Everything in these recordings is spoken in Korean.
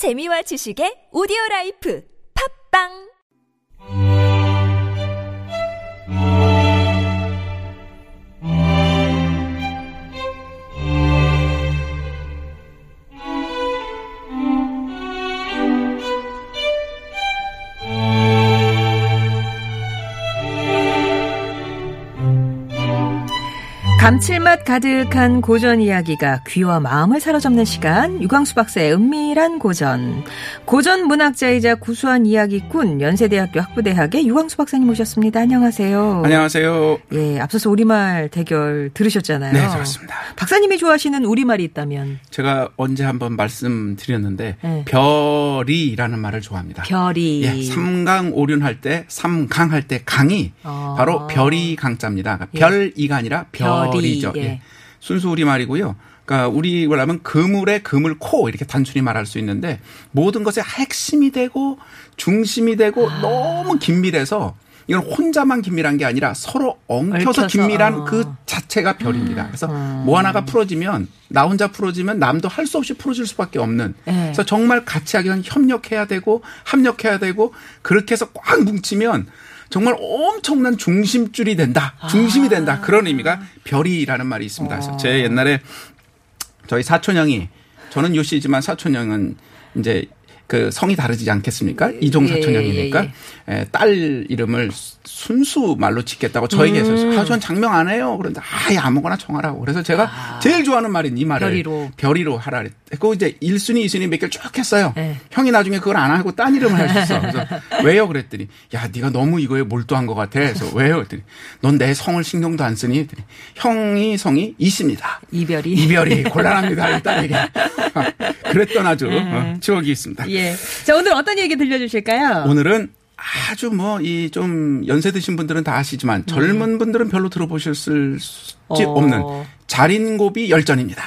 재미와 지식의 오디오 라이프. 팟빵 감칠맛 가득한 고전 이야기가 귀와 마음을 사로잡는 시간 유광수 박사의 은밀한 고전 고전 문학자이자 구수한 이야기꾼 연세대학교 학부대학의 유광수 박사님 모셨습니다. 안녕하세요. 안녕하세요. 예, 앞서서 우리말 대결 들으셨잖아요. 네, 들었습니다. 박사님이 좋아하시는 우리말이 있다면 제가 언제 한번 말씀드렸는데 네. 별이라는 말을 좋아합니다. 별이 예, 삼강 오륜 할 때 삼강 할 때 강이 어. 바로 별이 강자입니다. 그러니까 예. 별이가 아니라 별이, 별이죠. 예. 예. 순수 우리 말이고요. 그러니까 우리로 하면 그물에 그물 코 이렇게 단순히 말할 수 있는데 모든 것의 핵심이 되고 중심이 되고 아. 너무 긴밀해서 이건 혼자만 긴밀한 게 아니라 서로 엉켜서 얽혀서, 긴밀한 어. 그 자체가 별입니다. 그래서 뭐 하나가 풀어지면 나 혼자 풀어지면 남도 할 수 없이 풀어질 수밖에 없는. 예. 그래서 정말 같이 하기 위한 협력해야 되고 합력해야 되고 그렇게 해서 꽉 뭉치면 정말 엄청난 중심줄이 된다. 중심이 된다. 그런 의미가 별이라는 말이 있습니다. 그래서 제 옛날에 저희 사촌 형이 저는 요시지만 사촌 형은 이제 그 성이 다르지 않겠습니까? 이종 예, 사촌 형이니까 예, 에, 딸 이름을 순수 말로 짓겠다고 저에게 해서 음. 아, 전 장명 안 해요. 그런데 아예 아무거나 정하라고. 그래서 제가 제일 좋아하는 말인 이 말을 별이로. 별이로 하라 그랬고 이제 1순위, 2순위 몇 개를 쭉 했어요. 예. 형이 나중에 그걸 안 하고 딴 이름을 할 수 있어. 그래서 왜요? 그랬더니 야, 네가 너무 이거에 몰두한 것 같아. 그래서 왜요? 그랬더니 넌 내 성을 신경도 안 쓰니? 그랬더니 형이 성이 이십니다. 이별이 이별이 곤란합니다. 이 딸에게. 그랬던 아주 네. 어, 추억이 있습니다. 예. 자 오늘 어떤 얘기 들려주실까요? 오늘은 아주 뭐 이 좀 연세 드신 분들은 다 아시지만 젊은 분들은 별로 들어보셨을지 음. 어. 없는 자린고비 열전입니다.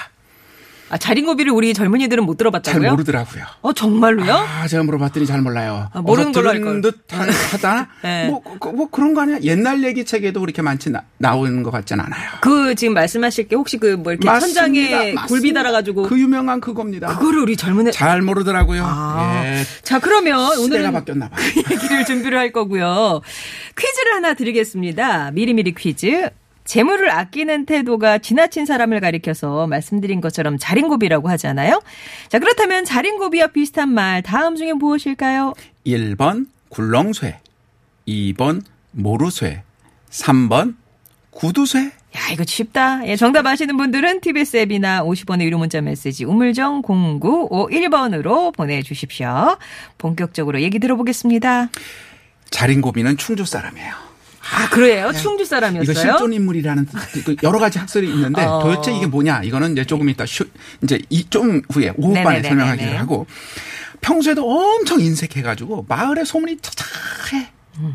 아, 자린고비를 우리 젊은이들은 못잘 들어봤다고요? 모르더라고요. 어 정말로요? 아, 제가 물어봤더니 잘 몰라요. 아, 모르는 걸로 할 들은 걸. 듯한 하다. 네. 뭐, 그- 뭐 그런 거 아니야? 옛날 얘기 책에도 그렇게 많지 나, 나오는 것 같진 않아요. 그 지금 말씀하실 게 혹시 그 뭐 이렇게 맞습니다. 천장에 맞습니다. 굴비 달아가지고 그 유명한 그겁니다. 그거를 우리 젊은 애. 잘 모르더라고요. 아. 예. 자 그러면 시대가 오늘은 바뀌었나 봐요. 얘기를 준비를 할 거고요. 퀴즈를 하나 드리겠습니다. 미리미리 퀴즈. 재물을 아끼는 태도가 지나친 사람을 가리켜서 말씀드린 것처럼 자린고비라고 하잖아요. 자 그렇다면 자린고비와 비슷한 말 다음 중에 무엇일까요? 1번 굴렁쇠, 2번 모루쇠, 3번 구두쇠. 야, 이거 쉽다. 예, 정답 아시는 분들은 TBS 앱이나 50원의 유료 문자 메시지 우물정 0951번으로 보내주십시오. 본격적으로 얘기 들어보겠습니다. 자린고비는 충주 사람이에요. 아, 그래요? 충주 이거 사람이었어요? 실존 인물이라는 그 여러 가지 학설이 있는데 어. 도대체 이게 뭐냐? 이거는 이제 조금 이따 쉬, 이제 이 좀 후에 오후반에. 설명하기로 하고 평소에도 엄청 인색해가지고 마을에 소문이 차차해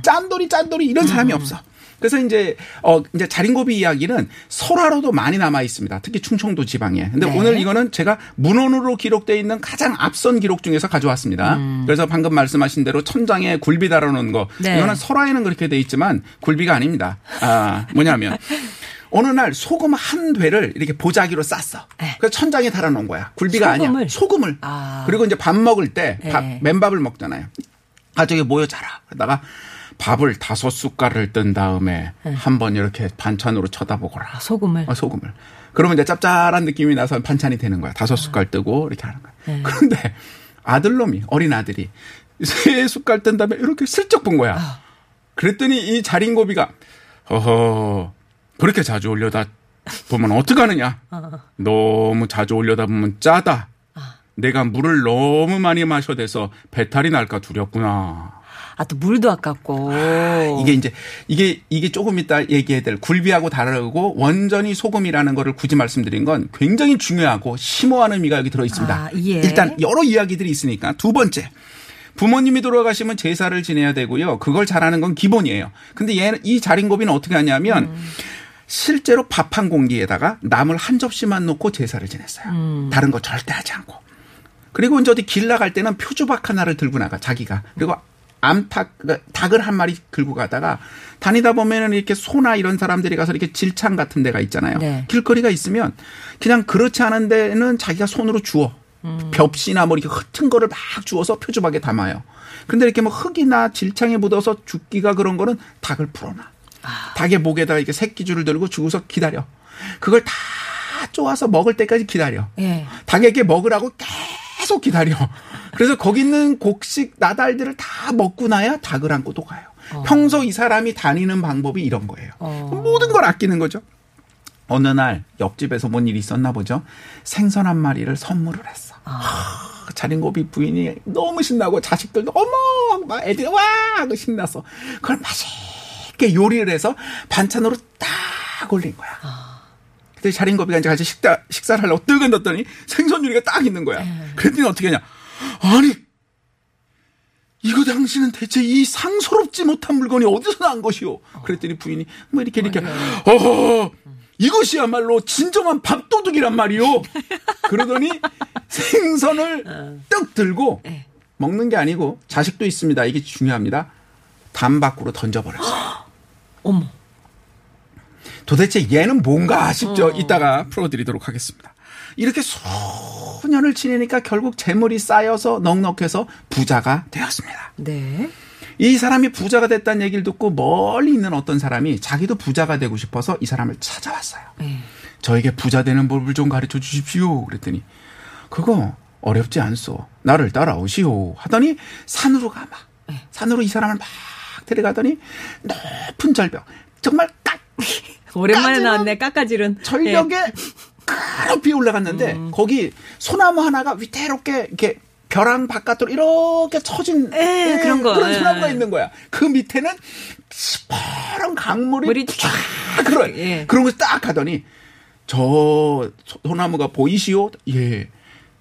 짠돌이 짠돌이 이런 사람이 음. 없어. 그래서 이제 어 이제 자린고비 이야기는 설화로도 많이 남아 있습니다. 특히 충청도 지방에. 근데 네. 오늘 이거는 제가 문헌으로 기록돼 있는 가장 앞선 기록 중에서 가져왔습니다. 그래서 방금 말씀하신 대로 천장에 굴비 달아놓은 거 음. 네. 이거는 설화에는 그렇게 돼 있지만 굴비가 아닙니다. 아 뭐냐면 어느 날 소금 한 되를 이렇게 보자기로 쌌어. 네. 그래서 천장에 달아놓은 거야. 굴비가 소금을? 아니야. 소금을. 아. 그리고 이제 밥 먹을 때 밥, 네. 맨밥을 먹잖아요. 가족이 모여 자라. 그러다가 밥을 다섯 숟갈을 뜬 다음에 한번 이렇게 반찬으로 쳐다보거라. 네. 아, 소금을. 어, 소금을. 그러면 이제 짭짤한 느낌이 나서 반찬이 되는 거야. 다섯 숟갈 뜨고 이렇게 하는 거야. 그런데 아들놈이 어린 아들이 세 숟갈 뜬 다음에 이렇게 슬쩍 본 거야. 그랬더니 이 자린고비가 허허 그렇게 자주 올려다 보면 어떡하느냐. 너무 자주 올려다 보면 짜다. 내가 물을 너무 많이 마셔대서 배탈이 날까 두렵구나. 아, 또 물도 아깝고. 이게 이제 이게 이게 조금 이따 얘기해야 될 굴비하고 다르고 원전이 소금이라는 거를 굳이 말씀드린 건 굉장히 중요하고 심오한 의미가 여기 들어 있습니다. 아, 예. 일단 여러 이야기들이 있으니까 두 번째. 부모님이 돌아가시면 제사를 지내야 되고요. 그걸 잘하는 건 기본이에요. 근데 얘, 이 자린고비는 어떻게 하냐면 음. 실제로 밥 한 공기에다가 나물 한 접시만 놓고 제사를 지냈어요. 음. 다른 거 절대 하지 않고. 그리고 이제 어디 길 나갈 때는 표주박 하나를 들고 나가 자기가. 그리고 암탉 그러니까 닭을 한 마리 들고 가다가 다니다 보면은 이렇게 소나 이런 사람들이 가서 이렇게 질창 같은 데가 있잖아요. 네. 길거리가 있으면 그냥 그렇지 않은 데는 자기가 손으로 주워. 벽시나 뭐 이렇게 흩은 거를 막 주워서 표주박에 담아요. 근데 이렇게 뭐 흙이나 질창에 묻어서 죽기가 그런 거는 닭을 풀어놔. 닭의 목에다가 이렇게 새끼줄을 들고 주고서 기다려. 그걸 다 쪼아서 먹을 때까지 기다려. 예. 닭에게 먹으라고 계속 기다려. 그래서 거기 있는 곡식 나달들을 다 먹고 나야 닭을 안고 또 가요. 평소 이 사람이 다니는 방법이 이런 거예요. 어. 모든 걸 아끼는 거죠. 어느 날 옆집에서 뭔 일이 있었나 보죠. 생선 한 마리를 선물을 했어. 하, 자린고비 부인이 너무 신나고 자식들도 어머 막 애들이 와 하고 신나서 그걸 맛있게 요리를 해서 반찬으로 딱 올린 거야. 그때 자린고비가 이제 같이 식사, 식사를 하려고 뜨건 뒀더니 생선 요리가 딱 있는 거야. 그랬더니 어떻게 하냐. 아니, 이거 당신은 대체 이 상소롭지 못한 물건이 어디서 난 것이오? 그랬더니 부인이 뭐 이렇게 이렇게, 어허, 이것이야말로 진정한 밥도둑이란 말이오. 그러더니 생선을 떡 들고 먹는 게 아니고 자식도 있습니다. 이게 중요합니다. 담 밖으로 던져버렸어요. 어머. 도대체 얘는 뭔가 싶죠. 이따가 풀어드리도록 하겠습니다. 이렇게 수년을 지내니까 결국 재물이 쌓여서 넉넉해서 부자가 되었습니다. 네. 이 사람이 부자가 됐다는 얘기를 듣고 멀리 있는 어떤 사람이 자기도 부자가 되고 싶어서 이 사람을 찾아왔어요. 네. 저에게 부자 되는 법을 좀 가르쳐 주십시오. 그랬더니 그거 어렵지 않소. 나를 따라오시오. 하더니 산으로 가마. 산으로 이 사람을 막 데려가더니 높은 절벽. 정말 깍 오랜만에 나왔네, 깎아질은. 절벽에 높이 올라갔는데 거기 소나무 하나가 위태롭게 이렇게 벼랑 바깥으로 이렇게 처진 에, 예, 그런 거, 그런 예. 소나무가 있는 거야. 그 밑에는 시퍼런 강물이 물이 쫙 그런 예. 그런 거딱 가더니 저 소- 소나무가 보이시오? 예.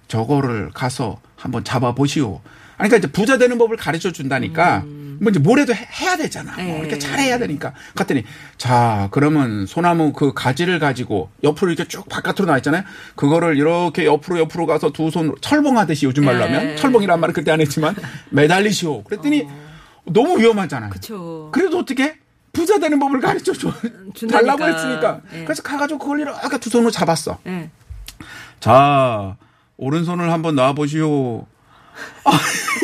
저거를 가서 한번 잡아 보시오. 그러니까 이제 부자 되는 법을 가르쳐 준다니까, 뭐 이제 뭐래도 해- 해야 되잖아. 뭐 예. 이렇게 잘해야 되니까. 갔더니, 자, 그러면 소나무 그 가지를 가지고 옆으로 이렇게 쭉 바깥으로 나와 있잖아요. 그거를 이렇게 옆으로 옆으로 가서 두 손으로 철봉하듯이 요즘 말로 하면 예. 철봉이란 말은 그때 안 했지만 매달리시오. 그랬더니 너무 위험하잖아요. 그쵸. 그래도 어떻게 부자 되는 법을 가르쳐 줘. 준다니까. 달라고 했으니까. 예. 그래서 가가지고 그걸 이렇게 두 손으로 잡았어. 예. 자, 오른손을 한번 놔보시오. 아,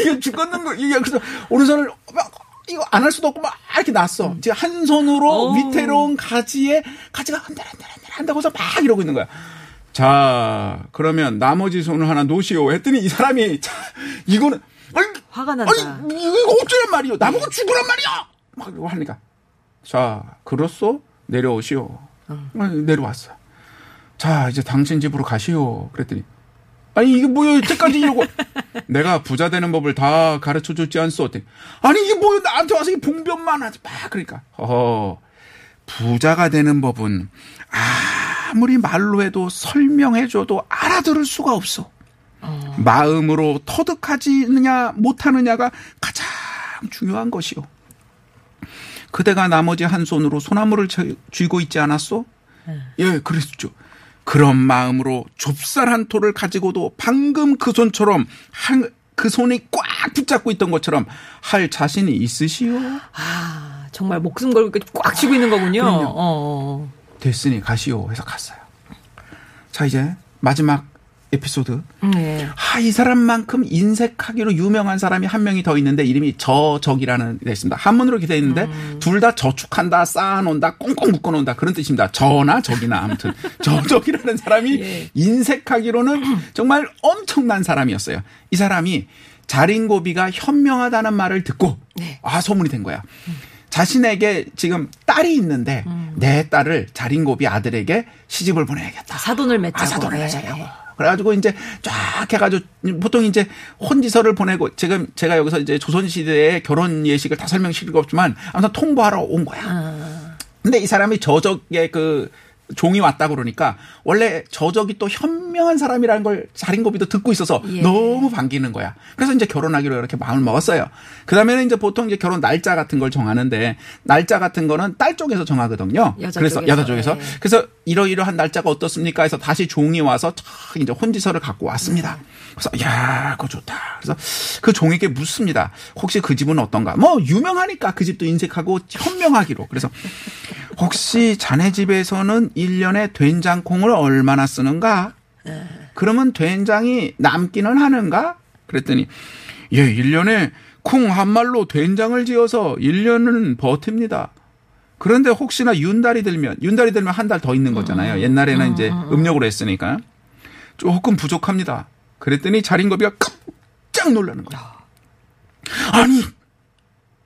이게 죽겠는 거, 이게 그래서 오른손을 막, 이거 안 할 수도 없고 막 이렇게 놨어. 이제 한 손으로 오. 위태로운 가지에 가지가 흔들흔들흔들 한다고서 막 이러고 있는 거야. 자, 그러면 나머지 손을 하나 놓으시오. 했더니 이 사람이, 자, 이거는, 아니, 화가 난다. 아니, 이거 어쩌란 말이오. 나보고 죽으란 말이야! 막 이러고 하니까. 자, 그렇소? 내려오시오. 아니, 내려왔어. 자, 이제 당신 집으로 가시오. 그랬더니, 아니, 이게 뭐야, 이때까지 이러고. 내가 부자 되는 법을 다 가르쳐 줬지 않소? 아니, 이게 뭐야, 나한테 와서 이 봉변만 하지. 막, 그러니까. 어허, 부자가 되는 법은 아무리 말로 해도 설명해줘도 알아들을 수가 없어. 마음으로 터득하지느냐 못하느냐가 가장 중요한 것이오. 그대가 나머지 한 손으로 소나무를 쥐- 쥐고 있지 않았소? 예, 그랬죠. 그런 마음으로 좁쌀 한 토를 가지고도 방금 그 손처럼 한, 그 손이 꽉 붙잡고 있던 것처럼 할 자신이 있으시오? 아, 정말 목숨 걸고 꽉 쥐고 있는 거군요. 그럼요. 어, 어. 됐으니 가시오 해서 갔어요. 자, 이제 마지막 에피소드. 음, 예. 아, 이 사람만큼 인색하기로 유명한 사람이 한 명이 더 있는데 이름이 저적이라는 게 있습니다. 한문으로 이렇게 돼 있는데 둘다 저축한다, 쌓아놓는다, 꽁꽁 묶어놓는다 그런 뜻입니다. 저나 적이나 아무튼 저적이라는 사람이 예. 인색하기로는 정말 엄청난 사람이었어요. 이 사람이 자린고비가 현명하다는 말을 듣고 네. 아 소문이 된 거야. 자신에게 지금 딸이 있는데 내 딸을 자린고비 아들에게 시집을 보내야겠다. 사돈을 맺자고. 아, 사돈을 예. 맺자고. 그래가지고 이제 쫙 해가지고 보통 이제 혼지서를 보내고 지금 제가 여기서 이제 조선시대의 결혼 예식을 다 설명시킬 거 없지만 아무튼 통보하러 온 거야. 아. 근데 이 사람이 저적의 그 종이 왔다 그러니까 원래 저적이 또 현명한 사람이라는 걸 자린고비도 듣고 있어서 예. 너무 반기는 거야. 그래서 이제 결혼하기로 이렇게 마음을 먹었어요. 그 다음에는 이제 보통 이제 결혼 날짜 같은 걸 정하는데 날짜 같은 거는 딸 쪽에서 정하거든요. 여자 그래서 쪽에서. 여자 쪽에서 예. 그래서 이러이러한 날짜가 어떻습니까? 해서 다시 종이 와서 쫙 이제 혼지서를 갖고 왔습니다. 그래서 야, 그거 좋다. 그래서 그 종에게 묻습니다. 혹시 그 집은 어떤가? 뭐 유명하니까 그 집도 인색하고 현명하기로. 그래서 혹시 자네 집에서는 1년에 된장콩을 얼마나 쓰는가? 그러면 된장이 남기는 하는가? 그랬더니 예, 1년에 콩 한 말로 된장을 지어서 1년은 버팁니다. 그런데 혹시나 윤달이 들면 윤달이 들면 한 달 더 있는 거잖아요. 옛날에는 이제 음력으로 했으니까 조금 부족합니다. 그랬더니 자린고비가 깜짝 놀라는 거야. 아니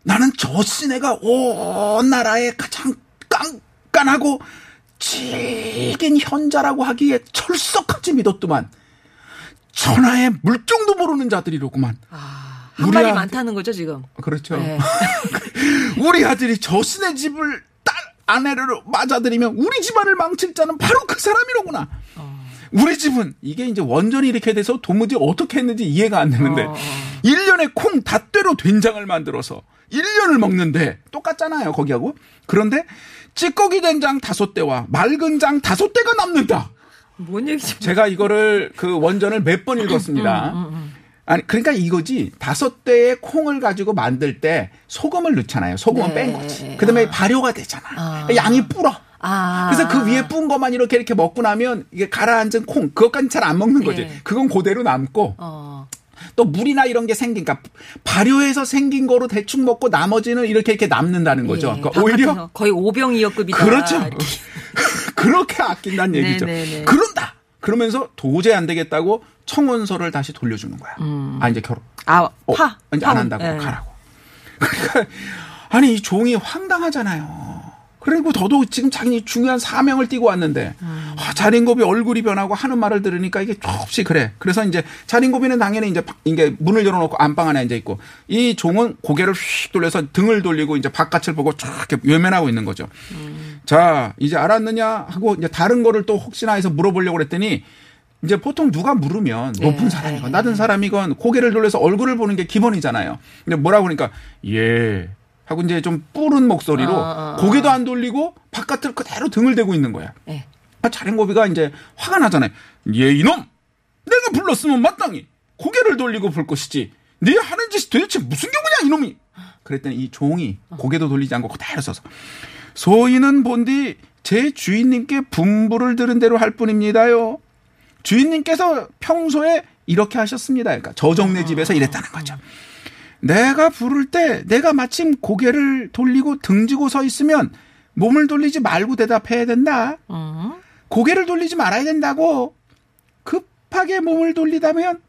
나는 저 시내가 온 나라에 가장 깐깐하고 질긴 현자라고 하기에 철석같이 믿었더만 천하의 물정도 모르는 자들이로구만. 아, 한 말이 아들- 많다는 거죠 지금. 그렇죠. 네. 우리 아들이 저 신의 집을 딸 아내를 맞아들이면 우리 집안을 망칠 자는 바로 그 사람이로구나. 우리 집은 이게 이제 원전이 이렇게 돼서 도무지 어떻게 했는지 이해가 안 되는데 어, 어. 1년에 콩 닷대로 된장을 만들어서 1년을 먹는데 똑같잖아요, 거기하고. 그런데 찌꺼기 된장 다섯 대와 맑은 장 다섯 대가 남는다. 뭔 얘기지? 제가 이거를 그 원전을 몇 번 읽었습니다. 아니 그러니까 이거지 다섯 대의 콩을 가지고 만들 때 소금을 넣잖아요. 소금은 네. 뺀 거지. 그다음에 발효가 되잖아. 아. 양이 불어. 아. 그래서 그 위에 뿐 것만 이렇게 이렇게 먹고 나면 이게 가라앉은 콩 그것까지 잘 안 먹는 거지. 예. 그건 그대로 남고 어. 또 물이나 이런 게 생긴 그러니까 발효해서 생긴 거로 대충 먹고 나머지는 이렇게 이렇게 남는다는 거죠. 예, 그러니까 오히려 거의 오병이어급이다. 그렇죠. 그렇게 아낀다는 얘기죠. 네네네. 그런다. 그러면서 도저히 안 되겠다고 청원서를 다시 돌려주는 거야. 아 이제 결혼. 아, 어, 파. 이제 파. 안 한다고 예. 가라고. 그러니까 아니 이 종이 황당하잖아요. 그리고 저도 지금 자기 중요한 사명을 띠고 왔는데 음. 아, 자린고비 얼굴이 변하고 하는 말을 들으니까 이게 조금씩 그래. 그래서 이제 자린고비는 당연히 이제 바- 이게 문을 열어놓고 안방 안에 앉아 있고 이 종은 고개를 휙 돌려서 등을 돌리고 이제 바깥을 보고 쫙 이렇게 외면하고 있는 거죠. 음. 자 이제 알았느냐 하고 이제 다른 거를 또 혹시나 해서 물어보려고 그랬더니 이제 보통 누가 물으면 높은 네. 사람이건 낮은 사람이건 고개를 돌려서 얼굴을 보는 게 기본이잖아요. 근데 뭐라고 그러니까 예 하고 이제 좀 뿌른 목소리로 어. 고개도 안 돌리고 바깥을 그대로 등을 대고 있는 거야. 예. 아, 자린고비가 이제 화가 나잖아요. 예 이놈 내가 불렀으면 마땅히 고개를 돌리고 볼 것이지. 네 하는 짓이 도대체 무슨 경우냐 이놈이. 그랬더니 이 종이 고개도 돌리지 않고 그대로 서서 소인은 본디 제 주인님께 분부를 들은 대로 할 뿐입니다요. 주인님께서 평소에 이렇게 하셨습니다. 그러니까 저정네 집에서 이랬다는 거죠. 내가 부를 때 내가 마침 고개를 돌리고 등지고 서 있으면 몸을 돌리지 말고 대답해야 된다. 음. 고개를 돌리지 말아야 된다고. 급하게 몸을 돌리다면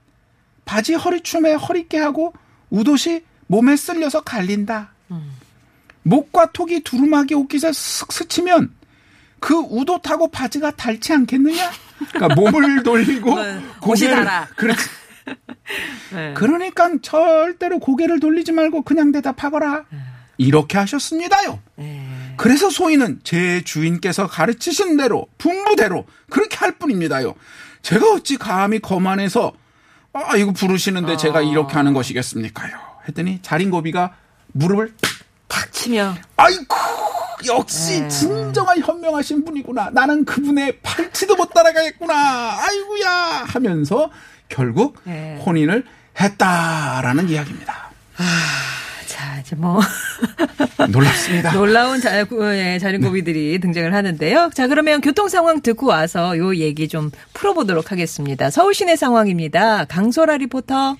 바지 허리춤에 허리깨 하고 우도시 몸에 쓸려서 갈린다. 목과 톡이 두루마기 옷깃에 슥 스치면 그 우도 타고 바지가 닳지 않겠느냐? 그러니까 몸을 돌리고 네, 고개를. 그렇지. 예. 그러니까 절대로 고개를 돌리지 말고 그냥 대답하거라. 이렇게 하셨습니다요. 예. 그래서 소인은 제 주인께서 가르치신 대로 분부대로 그렇게 할 뿐입니다요. 제가 어찌 감히 거만해서 아 이거 부르시는데 제가 이렇게 하는 것이겠습니까요. 했더니 자린고비가 무릎을 탁 치며 아이고 역시 네. 진정한 현명하신 분이구나. 나는 그분의 팔찌도 못 따라가겠구나. 아이고야 하면서 결국 네. 혼인을 했다라는 이야기입니다. 자 이제 뭐 놀랍습니다. 놀라운 자, 예, 자린고비들이 등장을 하는데요. 자 그러면 교통 상황 듣고 와서 요 얘기 좀 풀어보도록 하겠습니다. 서울 시내 상황입니다. 강소라 리포터.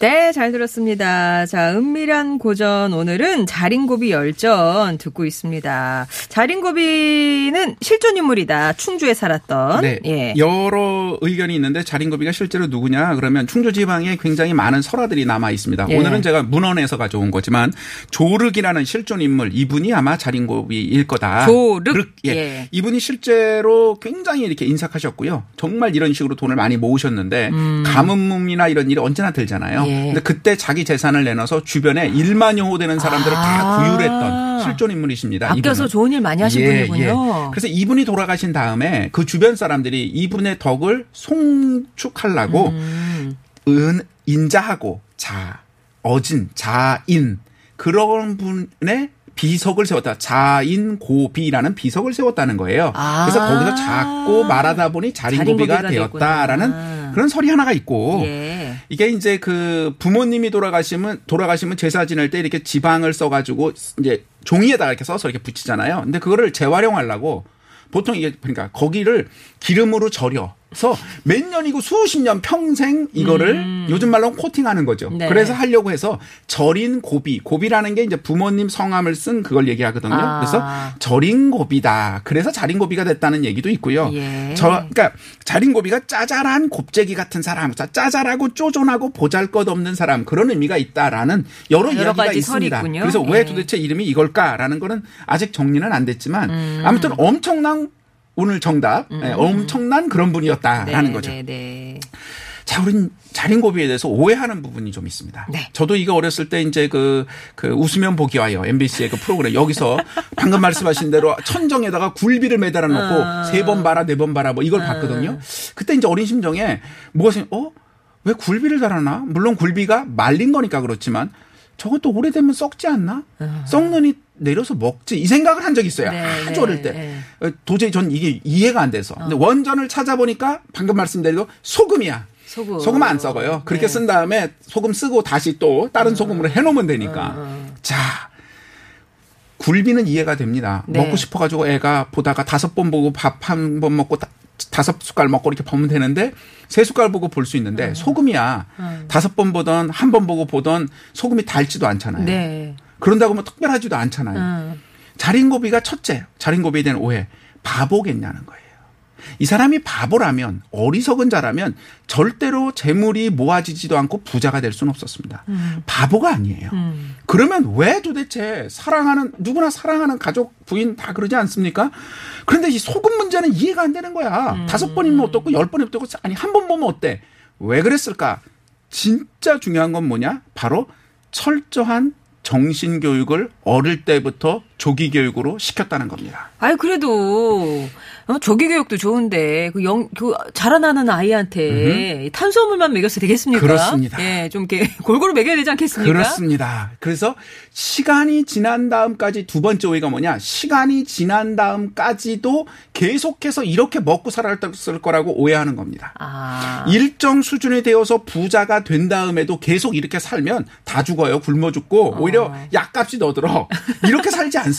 네, 잘 들었습니다. 자, 은밀한 고전 오늘은 자린고비 열전 듣고 있습니다. 자린고비는 실존 인물이다. 충주에 살았던. 네. 예. 여러 의견이 있는데 자린고비가 실제로 누구냐? 그러면 충주 지방에 굉장히 많은 설화들이 남아 있습니다. 예. 오늘은 제가 문헌에서 가져온 거지만 조륵이라는 실존 인물 이분이 아마 자린고비일 거다. 조륵? 예. 예. 이분이 실제로 굉장히 이렇게 인삭하셨고요. 정말 이런 식으로 돈을 많이 모으셨는데 가뭄이나 이런 일이 언제나 들잖아요. 음. 예. 근데 그때 자기 재산을 내놔서 주변에 1만 여 호 되는 사람들을 아. 다 구휼했던 실존 인물이십니다. 아껴서 이분은. 좋은 일 많이 하신 예, 분이군요. 예. 그래서 이분이 돌아가신 다음에 그 주변 사람들이 이분의 덕을 송축하려고 음. 은 인자하고 자 어진 자인 그런 분의 비석을 세웠다. 자인고비라는 비석을 세웠다는 거예요. 아. 그래서 거기서 자꾸 말하다 보니 자린고비가 자린고비가 되었다라는 됐구나. 그런 설이 하나가 있고 예. 이게 이제 그 부모님이 돌아가시면 돌아가시면 제사 지낼 때 이렇게 지방을 써가지고 이제 종이에다가 이렇게 써서 이렇게 붙이잖아요. 근데 그거를 재활용하려고 보통 이게 그러니까 거기를 기름으로 절여 그래서 몇 년이고 수십 년 평생 이거를 요즘 말로 코팅하는 거죠. 음. 네. 그래서 하려고 해서 절인 고비. 고비라는 게 이제 부모님 성함을 쓴 그걸 얘기하거든요. 아. 그래서 절인 고비다. 그래서 자린 고비가 됐다는 얘기도 있고요. 예. 저 그러니까 자린 고비가 짜잘한 곱재기 같은 사람, 짜- 짜잘하고 쪼존하고 보잘것없는 사람 그런 의미가 있다라는 여러, 여러 이야기가 있습니다. 그래서 예. 왜 도대체 이름이 이걸까라는 거는 아직 정리는 안 됐지만 음. 아무튼 엄청난 오늘 정답, 예, 엄청난 그런 분이었다라는 네, 거죠. 네, 네. 자, 우린 자린고비에 대해서 오해하는 부분이 좀 있습니다. 네. 저도 이거 어렸을 때 이제 그, 그 웃으면 보기 와요. MBC의 그 프로그램. 여기서 방금 말씀하신 대로 천정에다가 굴비를 매달아 놓고 아. 세번 봐라, 네 번 봐라 뭐 이걸 봤거든요. 그때 이제 어린 심정에 뭐가 생, 어? 왜 굴비를 달아나? 물론 굴비가 말린 거니까 그렇지만 저것도 오래되면 썩지 않나? 썩느니 내려서 먹지. 이 생각을 한 적이 있어요. 아. 네, 아주 네, 어릴 때. 네. 어, 도저히 전 이게 이해가 안 돼서. 근데 원전을 찾아보니까 방금 말씀드린 소금이야. 소금. 소금 안 썩어요. 그렇게 네. 쓴 다음에 소금 쓰고 다시 또 다른 소금으로 해놓으면 되니까. 자, 굴비는 이해가 됩니다. 네. 먹고 싶어가지고 애가 보다가 다섯 번 보고 밥 한 번 먹고 다, 다섯 숟갈 먹고 이렇게 보면 되는데 세 숟갈 보고 볼 수 있는데 음. 소금이야. 다섯 번 보던 한 번 보고 보던 소금이 달지도 않잖아요. 네. 그런다고 뭐 특별하지도 않잖아요. 음. 자린고비가 첫째, 자린고비에 대한 오해, 바보겠냐는 거예요. 이 사람이 바보라면, 어리석은 자라면 절대로 재물이 모아지지도 않고 부자가 될 수는 없었습니다. 바보가 아니에요. 그러면 왜 도대체 사랑하는, 누구나 사랑하는 가족, 부인 다 그러지 않습니까? 그런데 이 소금 문제는 이해가 안 되는 거야. 다섯 번이면 어떻고, 열 번이면 어떻고, 아니, 한 번 보면 어때? 왜 그랬을까? 진짜 중요한 건 뭐냐? 바로 철저한 정신 교육을 어릴 때부터 조기 교육으로 시켰다는 겁니다. 아유 그래도 어, 조기 교육도 좋은데 그 영 그 자라나는 아이한테 탄수화물만 먹여서 되겠습니까? 그렇습니다. 예, 좀 이렇게 골고루 먹여야 되지 않겠습니까? 그렇습니다. 그래서 시간이 지난 다음까지 두 번째 오해가 뭐냐? 시간이 지난 다음까지도 계속해서 이렇게 먹고 살았을 거라고 오해하는 겁니다. 아. 일정 수준이 되어서 부자가 된 다음에도 계속 이렇게 살면 다 죽어요. 굶어 죽고 오히려 약값이 더 들어. 이렇게 살지 않습니다.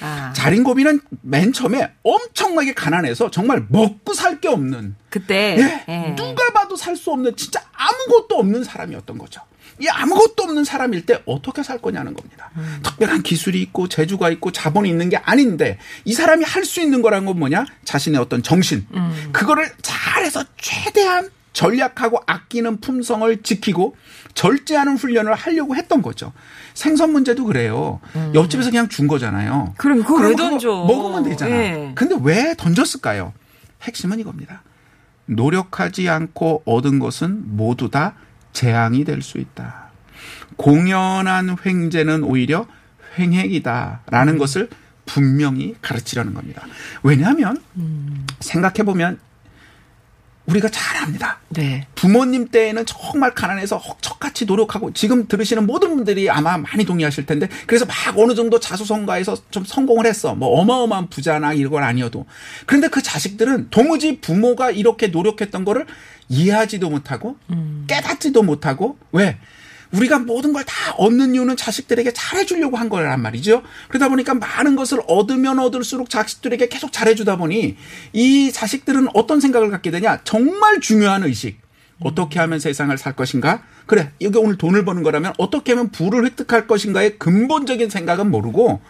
아. 자린고비는 맨 처음에 엄청나게 가난해서 정말 먹고 살 게 없는 그때 예, 예. 누가 봐도 살 수 없는 진짜 아무것도 없는 사람이었던 거죠. 이 아무것도 없는 사람일 때 어떻게 살 거냐는 겁니다. 음. 특별한 기술이 있고 재주가 있고 자본이 있는 게 아닌데 이 사람이 할 수 있는 거란 건 뭐냐? 자신의 어떤 정신. 음. 그거를 잘해서 최대한 전략하고 아끼는 품성을 지키고 절제하는 훈련을 하려고 했던 거죠. 생선 문제도 그래요. 옆집에서 그냥 준 거잖아요. 음. 그럼 그거 왜 던져? 먹으면 되잖아. 예. 근데 왜 던졌을까요? 핵심은 이겁니다. 노력하지 않고 얻은 것은 모두 다 재앙이 될 수 있다. 공연한 횡재는 오히려 횡행이다라는 것을 분명히 가르치려는 겁니다. 왜냐하면 생각해 보면 우리가 잘 압니다. 네. 부모님 때에는 정말 가난해서 헉척같이 노력하고 지금 들으시는 모든 분들이 아마 많이 동의하실 텐데 그래서 막 어느 정도 자수성가해서 좀 성공을 했어. 뭐 어마어마한 부자나 이건 아니어도. 그런데 그 자식들은 도무지 부모가 이렇게 노력했던 거를 이해하지도 못하고 깨닫지도 못하고 왜? 우리가 모든 걸 다 얻는 이유는 자식들에게 잘해주려고 한 거란 말이죠. 그러다 보니까 많은 것을 얻으면 얻을수록 자식들에게 계속 잘해주다 보니 이 자식들은 어떤 생각을 갖게 되냐? 정말 중요한 의식. 어떻게 하면 세상을 살 것인가? 그래, 여기 오늘 돈을 버는 거라면 어떻게 하면 부를 획득할 것인가의 근본적인 생각은 모르고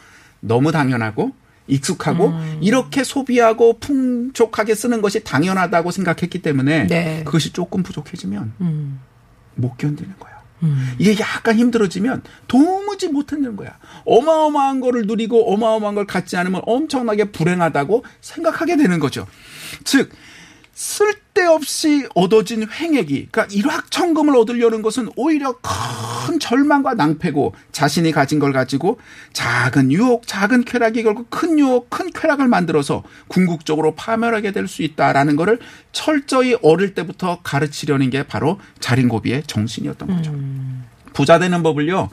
너무 당연하고 익숙하고 이렇게 소비하고 풍족하게 쓰는 것이 당연하다고 생각했기 때문에 네. 그것이 조금 부족해지면 음. 못 견디는 거야. 이게 약간 힘들어지면 도무지 못 견디는 거야. 어마어마한 거를 누리고 어마어마한 걸 갖지 않으면 엄청나게 불행하다고 생각하게 되는 거죠. 즉 쓸데없이 얻어진 횡액이 그러니까 일확천금을 얻으려는 것은 오히려 큰 절망과 낭패고 자신이 가진 걸 가지고 작은 유혹, 작은 쾌락이 결국 큰 유혹, 큰 쾌락을 만들어서 궁극적으로 파멸하게 될 수 있다라는 것을 철저히 어릴 때부터 가르치려는 게 바로 자린고비의 정신이었던 거죠. 부자 되는 법을요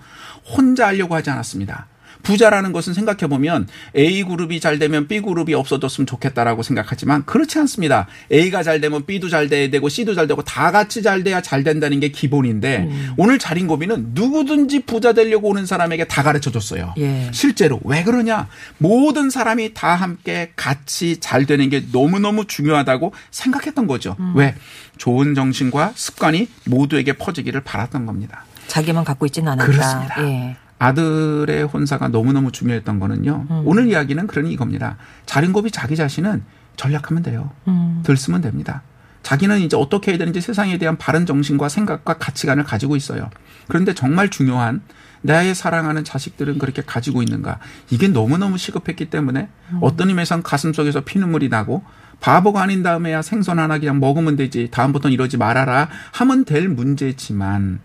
혼자 하려고 하지 않았습니다. 부자라는 것은 생각해 보면 A 그룹이 잘 되면 B 그룹이 없어졌으면 좋겠다라고 생각하지만 그렇지 않습니다. A가 잘 되면 B도 잘 돼야 되고 C도 잘 되고 다 같이 잘 돼야 잘 된다는 게 기본인데 음. 오늘 자린 고비는 누구든지 부자 되려고 오는 사람에게 다 가르쳐 줬어요. 예. 실제로 왜 그러냐? 모든 사람이 다 함께 같이 잘 되는 게 너무너무 중요하다고 생각했던 거죠. 음. 왜? 좋은 정신과 습관이 모두에게 퍼지기를 바랐던 겁니다. 자기만 갖고 있지는 않았다. 그렇습니다. 예. 아들의 혼사가 너무너무 중요했던 거는요. 음. 오늘 이야기는 그러니 이겁니다. 자린고비 자기 자신은 전략하면 돼요. 음. 들쓰면 됩니다. 자기는 이제 어떻게 해야 되는지 세상에 대한 바른 정신과 생각과 가치관을 가지고 있어요. 그런데 정말 중요한 나의 사랑하는 자식들은 그렇게 가지고 있는가. 이게 너무너무 시급했기 때문에 음. 어떤 의미에선 가슴 속에서 피눈물이 나고 바보가 아닌 다음에야 생선 하나 그냥 먹으면 되지. 다음부터는 이러지 말아라. 하면 될 문제지만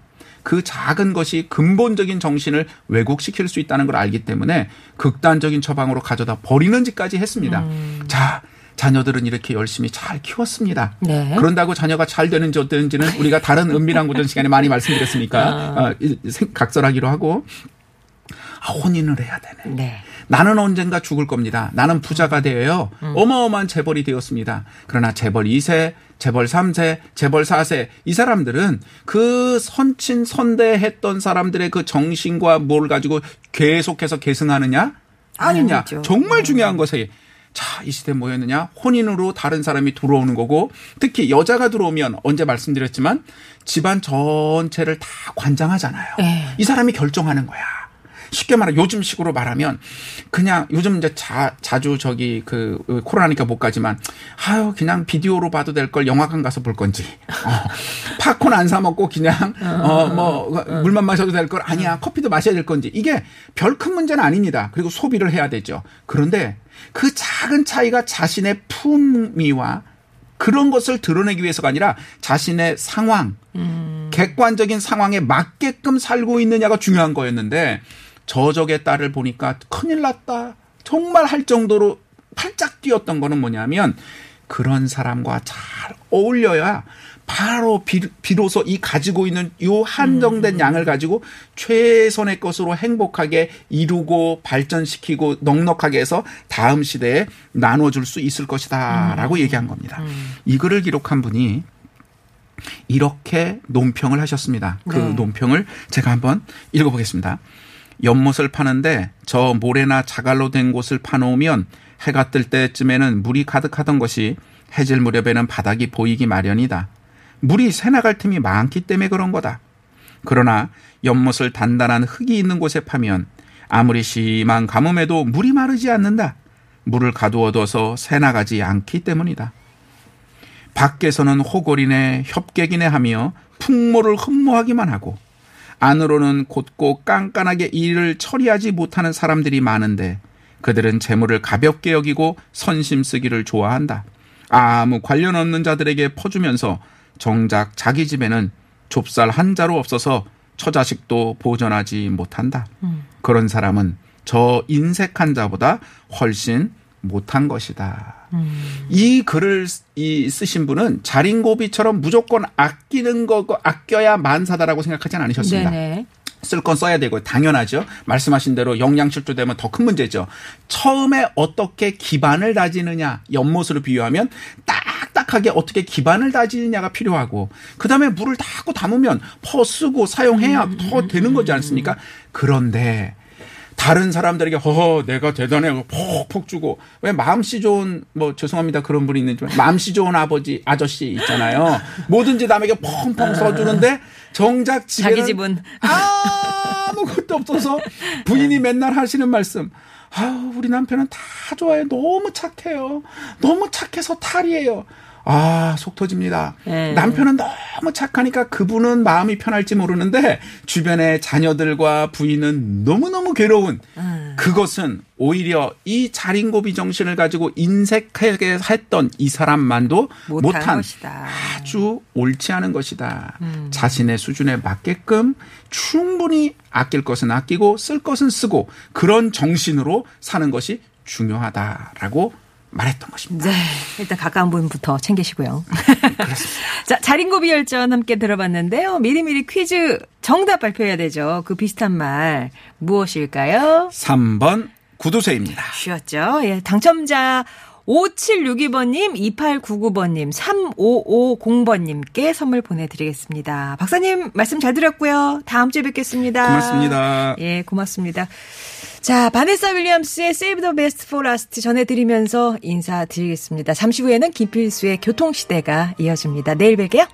그 작은 것이 근본적인 정신을 왜곡시킬 수 있다는 걸 알기 때문에 극단적인 처방으로 가져다 버리는지까지 했습니다. 음. 자, 자녀들은 이렇게 열심히 잘 키웠습니다. 네. 그런다고 자녀가 잘 되는지 어땠는지는 우리가 다른 은밀한 고전 시간에 많이 말씀드렸으니까 아. 어, 각설하기로 하고 아, 혼인을 해야 되네. 네. 나는 언젠가 죽을 겁니다. 나는 부자가 되어요. 음. 어마어마한 재벌이 되었습니다. 그러나 재벌 2세, 재벌 3세, 재벌 4세 이 사람들은 그 선친 선대했던 사람들의 그 정신과 뭘 가지고 계속해서 계승하느냐? 아니냐. 아니죠. 정말 음. 중요한 것에 자, 이 시대 뭐였느냐? 혼인으로 다른 사람이 들어오는 거고, 특히 여자가 들어오면 언제 말씀드렸지만 집안 전체를 다 관장하잖아요. 에이. 네. 이 사람이 결정하는 거야. 쉽게 말해 요즘식으로 말하면 그냥 요즘 이제 자, 자주 저기 그 코로나니까 못 가지만 아유 그냥 비디오로 봐도 될 걸 영화관 가서 볼 건지 어, 팝콘 안 사 먹고 그냥 어뭐 물만 마셔도 될 걸 아니야 커피도 마셔야 될 건지 이게 별 큰 문제는 아닙니다. 그리고 소비를 해야 되죠. 그런데 그 작은 차이가 자신의 품위와 그런 것을 드러내기 위해서가 아니라 자신의 상황, 음. 객관적인 상황에 맞게끔 살고 있느냐가 중요한 거였는데 저적의 딸을 보니까 큰일 났다. 정말 할 정도로 팔짝 뛰었던 거는 뭐냐면 그런 사람과 잘 어울려야 바로 비, 로소 이 가지고 있는 요 한정된 음. 양을 가지고 최선의 것으로 행복하게 이루고 발전시키고 넉넉하게 해서 다음 시대에 나눠줄 수 있을 것이다라고 음. 얘기한 겁니다. 음. 이 글을 기록한 분이 이렇게 논평을 하셨습니다. 그 네. 논평을 제가 한번 읽어보겠습니다. 연못을 파는데 저 모래나 자갈로 된 곳을 파놓으면 해가 뜰 때쯤에는 물이 가득하던 것이 해질 무렵에는 바닥이 보이기 마련이다. 물이 새나갈 틈이 많기 때문에 그런 거다. 그러나 연못을 단단한 흙이 있는 곳에 파면 아무리 심한 가뭄에도 물이 마르지 않는다. 물을 가두어둬서 새나가지 않기 때문이다. 밖에서는 호골이네 협객이네 하며 풍모를 흠모하기만 하고 안으로는 곧고 깐깐하게 일을 처리하지 못하는 사람들이 많은데 그들은 재물을 가볍게 여기고 선심 쓰기를 좋아한다. 아무 관련 없는 자들에게 퍼주면서 정작 자기 집에는 좁쌀 한 자루 없어서 처자식도 보전하지 못한다. 음. 그런 사람은 저 인색한 자보다 훨씬 못한 것이다. 음. 이 글을 이 쓰신 분은 자린고비처럼 무조건 아끼는 거 아껴야 만사다라고 생각하지 않으셨습니다. 쓸건 써야 되고 당연하죠. 말씀하신 대로 영양 실조되면 더 큰 문제죠. 처음에 어떻게 기반을 다지느냐 연못으로 비유하면 딱딱하게 어떻게 기반을 다지느냐가 필요하고 그다음에 물을 닦고 담으면 퍼 쓰고 사용해야 음, 더 되는 거지 않습니까? 그런데 다른 사람들에게 허허 내가 대단해 퍽퍽 주고. 왜 마음씨 좋은 뭐 죄송합니다 그런 분이 있는지 마음씨 좋은 아버지 아저씨 있잖아요. 뭐든지 남에게 펑펑 써주는데 정작 자기 집은. 아무것도 없어서 부인이 맨날 하시는 말씀. 아 우리 남편은 다 좋아요 너무 착해요. 너무 착해서 탈이에요 아, 속 터집니다. 네. 남편은 너무 착하니까 그분은 마음이 편할지 모르는데 주변의 자녀들과 부인은 너무너무 괴로운 음. 그것은 오히려 이 자린고비 정신을 가지고 인색하게 했던 이 사람만도 못한, 못한 아주 옳지 않은 것이다. 음. 자신의 수준에 맞게끔 충분히 아낄 것은 아끼고 쓸 것은 쓰고 그런 정신으로 사는 것이 중요하다라고 말했던 것입니다. 네. 일단 가까운 분부터 챙기시고요. 그렇습니다. 자, 자린고비 열전 함께 들어봤는데요. 미리미리 퀴즈 정답 발표해야 되죠. 그 비슷한 말 무엇일까요? 3번 구두쇠입니다. 쉬었죠. 예, 당첨자 5762번님, 2899번님, 3550번님께 선물 보내드리겠습니다. 박사님 말씀 잘 들었고요. 다음 주에 뵙겠습니다. 고맙습니다. 예, 고맙습니다. 자, 바네사 윌리엄스의 Save the Best for Last 전해드리면서 인사드리겠습니다. 잠시 후에는 김필수의 교통시대가 이어집니다. 내일 뵐게요.